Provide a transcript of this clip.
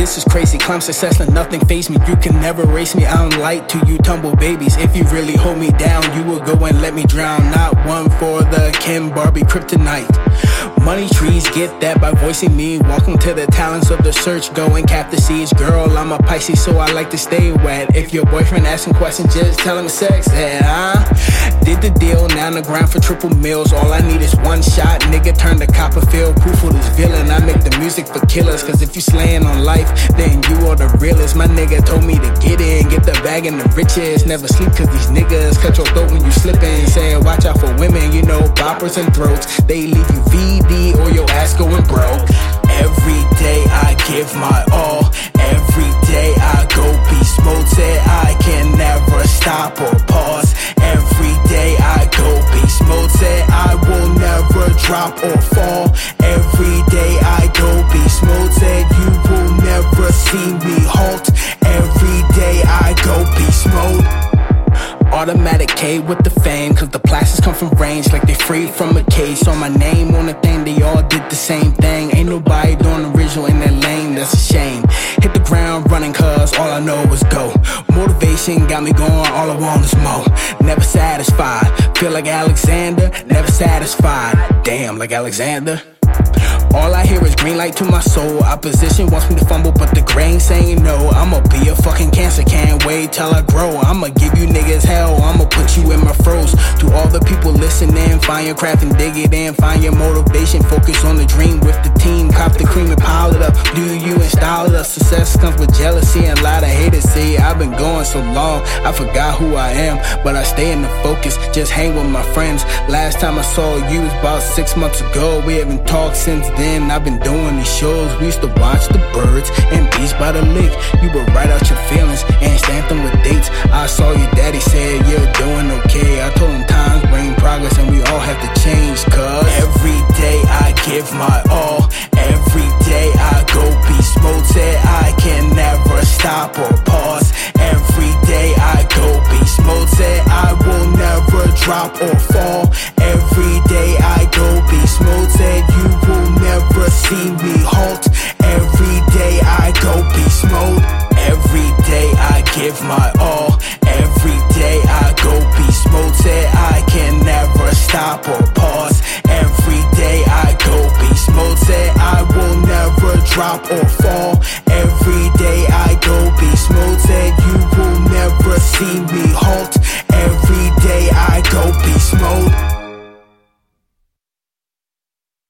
This is crazy, climb success, let nothing face me. You can never race me, I don't like to you tumble babies. If you really hold me down, you will go and let me drown. Not one for the Ken Barbie kryptonite. Money trees get that by voicing me. Welcome to the talents of the search. Go and cap the seeds. Girl, I'm a Pisces, so I like to stay wet. If your boyfriend asking questions, just tell him sex head, huh? Did the deal, now on the grind for triple meals. All I need is one shot. Nigga turn to Copperfield. Proof for this villain. Music for killers. Cause if you slaying on life, then you are the realest. My nigga told me to get in, get the bag and the riches. Never sleep cause these niggas cut your throat when you slipping. Saying watch out for women, you know, boppers and throats. They leave you VD or your ass going broke. Every day I give my all. Drop or fall. Every day I go beast mode. Said you will never see me halt. Every day I go beast mode. Automatic K with the fame, cause the plastics come from range like they free from a cage. Saw my name on the thing, they all did the same thing. Ain't nobody doing original in that lane, that's a shame. All I know is go. Motivation got me going, all I want is more. Never satisfied, feel like Alexander, never satisfied. Damn, like Alexander. All I hear is green light to my soul. Opposition wants me to fumble, but the grain saying no. I'ma be a fucking cancer, can't wait till I grow. I'ma give you niggas hell, I'ma put you in my froze. To all the people listening, find your craft and dig it in. Find your motivation, focus on the dream with the team. Cop the cream and pile it up. Do you and style it up? Success comes with jealousy and a lot of haters. See, I've been going so long, I forgot who I am, but I stay in the focus. Just hang with my friends. Last time I saw you was about six months ago. We haven't talked since then. I've been doing these shows. We used to watch the birds and bees by the lake. You would write out your feelings and stamp them with dates. I saw your daddy said you're doing okay. I told him pause. Every